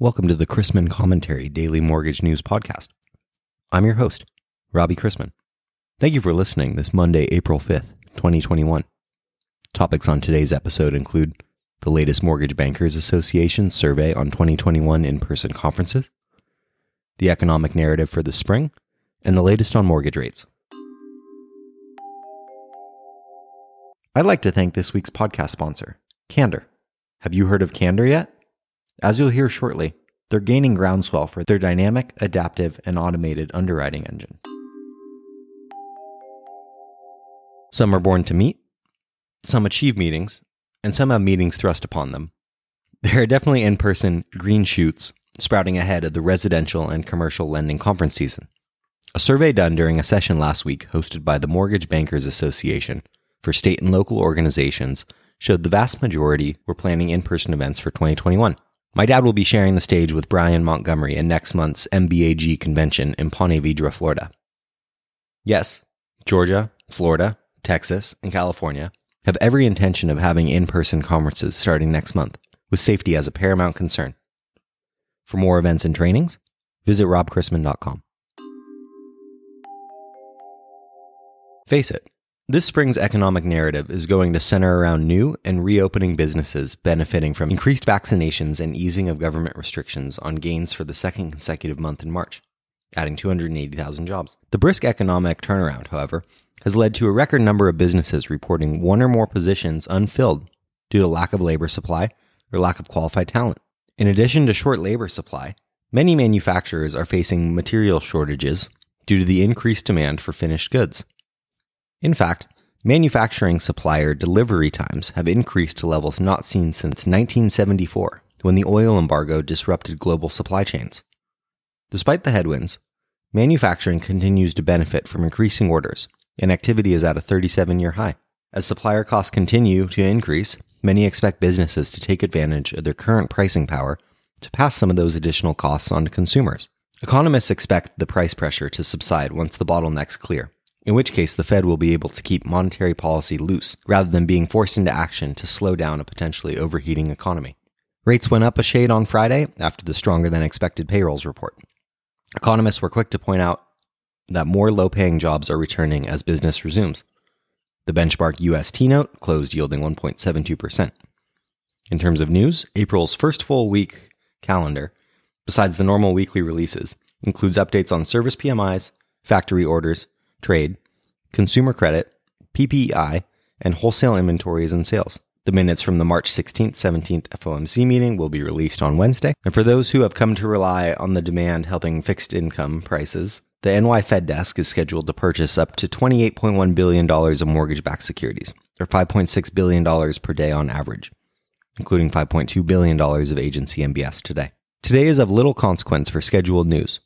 Welcome to the Chrisman Commentary Daily Mortgage News Podcast. I'm your host, Robbie Chrisman. Thank you for listening this Monday, April 5th, 2021. Topics on today's episode include the latest Mortgage Bankers Association survey on 2021 in person conferences, the economic narrative for the spring, and the latest on mortgage rates. I'd like to thank this week's podcast sponsor, Candor. Have you heard of Candor yet? As you'll hear shortly, they're gaining groundswell for their dynamic, adaptive, and automated underwriting engine. Some are born to meet, some achieve meetings, and some have meetings thrust upon them. There are definitely in person green shoots sprouting ahead of the residential and commercial lending conference season. A survey done during a session last week hosted by the Mortgage Bankers Association for state and local organizations showed the vast majority were planning in person events for 2021. My dad will be sharing the stage with Brian Montgomery in next month's MBAG convention in Ponte Vedra, Florida. Yes, Georgia, Florida, Texas, and California have every intention of having in person conferences starting next month, with safety as a paramount concern. For more events and trainings, visit robchrisman.com. Face it, this spring's economic narrative is going to center around new and reopening businesses benefiting from increased vaccinations and easing of government restrictions on gains for the second consecutive month in March, adding 280,000 jobs. The brisk economic turnaround, however, has led to a record number of businesses reporting one or more positions unfilled due to lack of labor supply or lack of qualified talent. In addition to short labor supply, many manufacturers are facing material shortages due to the increased demand for finished goods. In fact, manufacturing supplier delivery times have increased to levels not seen since 1974, when the oil embargo disrupted global supply chains. Despite the headwinds, manufacturing continues to benefit from increasing orders, and activity is at a 37 year high. As supplier costs continue to increase, many expect businesses to take advantage of their current pricing power to pass some of those additional costs on to consumers. Economists expect the price pressure to subside once the bottlenecks clear in which case the Fed will be able to keep monetary policy loose rather than being forced into action to slow down a potentially overheating economy. Rates went up a shade on Friday after the stronger than expected payrolls report. Economists were quick to point out that more low paying jobs are returning as business resumes. The benchmark US T note closed yielding 1.72%. In terms of news, April's first full week calendar, besides the normal weekly releases, includes updates on service PMIs, factory orders, trade, consumer credit, PPI, and wholesale inventories and sales. The minutes from the March 16th, 17th FOMC meeting will be released on Wednesday. And for those who have come to rely on the demand helping fixed income prices, the NY Fed desk is scheduled to purchase up to $28.1 billion of mortgage backed securities, or $5.6 billion per day on average, including $5.2 billion of agency MBS today. Today is of little consequence for scheduled news.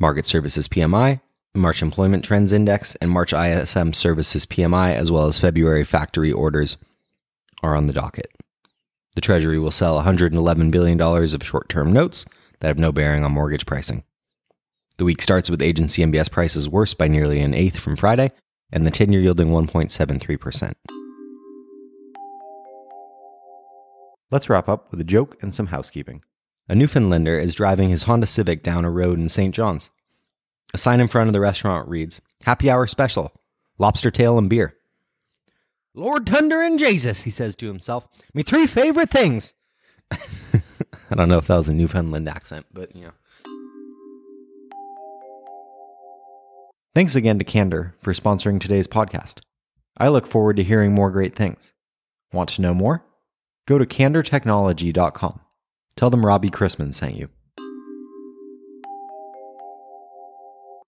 Markit Services PMI, March Employment Trends Index and March ISM Services PMI, as well as February factory orders, are on the docket. The Treasury will sell $111 billion of short term notes that have no bearing on mortgage pricing. The week starts with agency MBS prices worse by nearly an eighth from Friday, and the 10 year yielding 1.73%. Let's wrap up with a joke and some housekeeping. A Newfoundlander is driving his Honda Civic down a road in St. John's. A sign in front of the restaurant reads Happy Hour Special, lobster tail and beer. Lord Thunder and Jesus, he says to himself, me three favorite things. I don't know if that was a Newfoundland accent, but you know. Thanks again to Candor for sponsoring today's podcast. I look forward to hearing more great things. Want to know more? Go to candortechnology.com. Tell them Robbie Chrisman sent you.